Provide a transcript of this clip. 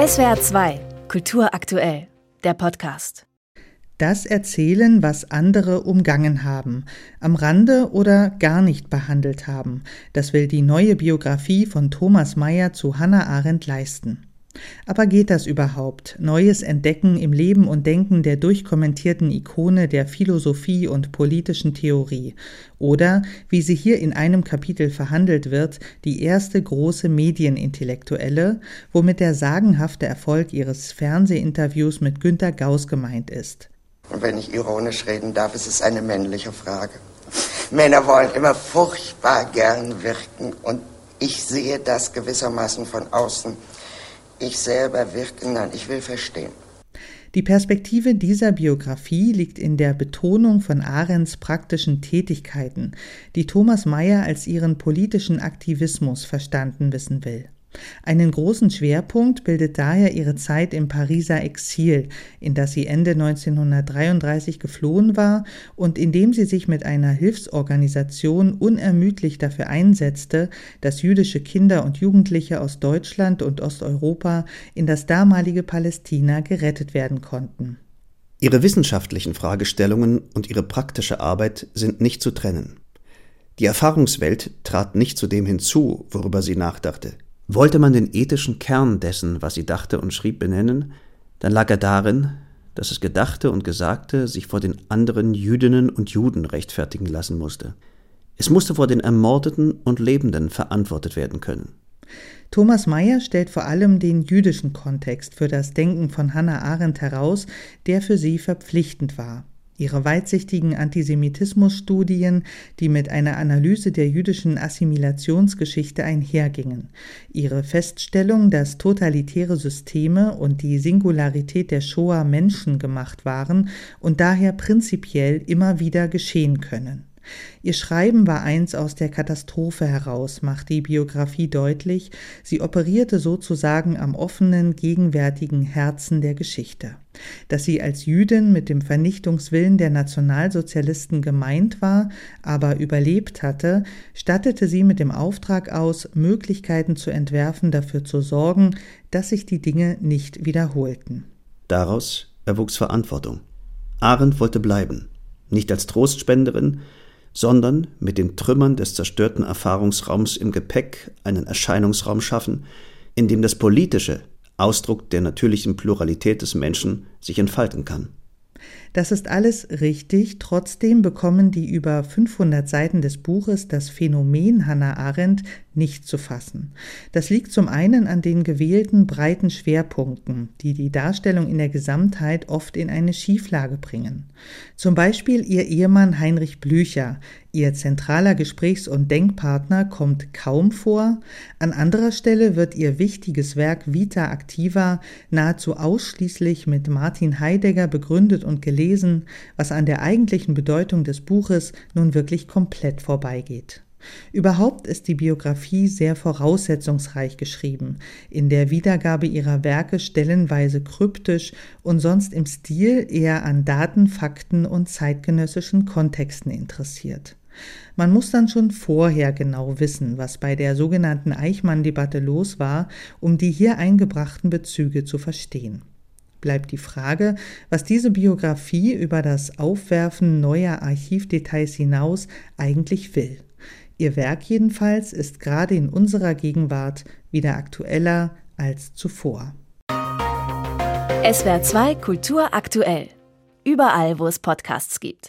SWR 2, Kultur aktuell, der Podcast. Das erzählen, was andere umgangen haben, am Rande oder gar nicht behandelt haben, das will die neue Biografie von Thomas Mayer zu Hannah Arendt leisten. Aber geht das überhaupt? Neues Entdecken im Leben und Denken der durchkommentierten Ikone der Philosophie und politischen Theorie. Oder, wie sie hier in einem Kapitel verhandelt wird, die erste große Medienintellektuelle, womit der sagenhafte Erfolg ihres Fernsehinterviews mit Günter Gauss gemeint ist. Wenn ich ironisch reden darf, ist es eine männliche Frage. Männer wollen immer furchtbar gern wirken und ich sehe das gewissermaßen von außen ich selber wirken, nein, ich will verstehen. Die Perspektive dieser Biografie liegt in der Betonung von Arends praktischen Tätigkeiten, die Thomas Mayer als ihren politischen Aktivismus verstanden wissen will. Einen großen Schwerpunkt bildet daher ihre Zeit im Pariser Exil, in das sie Ende 1933 geflohen war und in dem sie sich mit einer Hilfsorganisation unermüdlich dafür einsetzte, dass jüdische Kinder und Jugendliche aus Deutschland und Osteuropa in das damalige Palästina gerettet werden konnten. Ihre wissenschaftlichen Fragestellungen und ihre praktische Arbeit sind nicht zu trennen. Die Erfahrungswelt trat nicht zu dem hinzu, worüber sie nachdachte. Wollte man den ethischen Kern dessen, was sie dachte und schrieb, benennen, dann lag er darin, dass es Gedachte und Gesagte sich vor den anderen Jüdinnen und Juden rechtfertigen lassen musste. Es musste vor den Ermordeten und Lebenden verantwortet werden können. Thomas Mayer stellt vor allem den jüdischen Kontext für das Denken von Hannah Arendt heraus, der für sie verpflichtend war. Ihre weitsichtigen Antisemitismusstudien, die mit einer Analyse der jüdischen Assimilationsgeschichte einhergingen, ihre Feststellung, dass totalitäre Systeme und die Singularität der Shoah menschengemacht waren und daher prinzipiell immer wieder geschehen können. Ihr Schreiben war eins aus der Katastrophe heraus, macht die Biografie deutlich, sie operierte sozusagen am offenen, gegenwärtigen Herzen der Geschichte. Dass sie als Jüdin mit dem Vernichtungswillen der Nationalsozialisten gemeint war, aber überlebt hatte, stattete sie mit dem Auftrag aus, Möglichkeiten zu entwerfen, dafür zu sorgen, dass sich die Dinge nicht wiederholten. Daraus erwuchs Verantwortung. Arendt wollte bleiben, nicht als Trostspenderin, sondern mit den Trümmern des zerstörten Erfahrungsraums im Gepäck einen Erscheinungsraum schaffen, in dem das Politische, Ausdruck der natürlichen Pluralität des Menschen, sich entfalten kann. Das ist alles richtig, trotzdem bekommen die über 500 Seiten des Buches das Phänomen Hannah Arendt nicht zu fassen. Das liegt zum einen an den gewählten breiten Schwerpunkten, die die Darstellung in der Gesamtheit oft in eine Schieflage bringen. Zum Beispiel ihr Ehemann Heinrich Blücher, ihr zentraler Gesprächs- und Denkpartner, kommt kaum vor, an anderer Stelle wird ihr wichtiges Werk Vita Activa nahezu ausschließlich mit Martin Heidegger begründet und gelesen, was an der eigentlichen Bedeutung des Buches nun wirklich komplett vorbeigeht. Überhaupt ist die Biografie sehr voraussetzungsreich geschrieben, in der Wiedergabe ihrer Werke stellenweise kryptisch und sonst im Stil eher an Daten, Fakten und zeitgenössischen Kontexten interessiert. Man muss dann schon vorher genau wissen, was bei der sogenannten Eichmann-Debatte los war, um die hier eingebrachten Bezüge zu verstehen. Bleibt die Frage, was diese Biografie über das Aufwerfen neuer Archivdetails hinaus eigentlich will. Ihr Werk jedenfalls ist gerade in unserer Gegenwart wieder aktueller als zuvor. SWR 2 Kultur aktuell. Überall, wo es Podcasts gibt.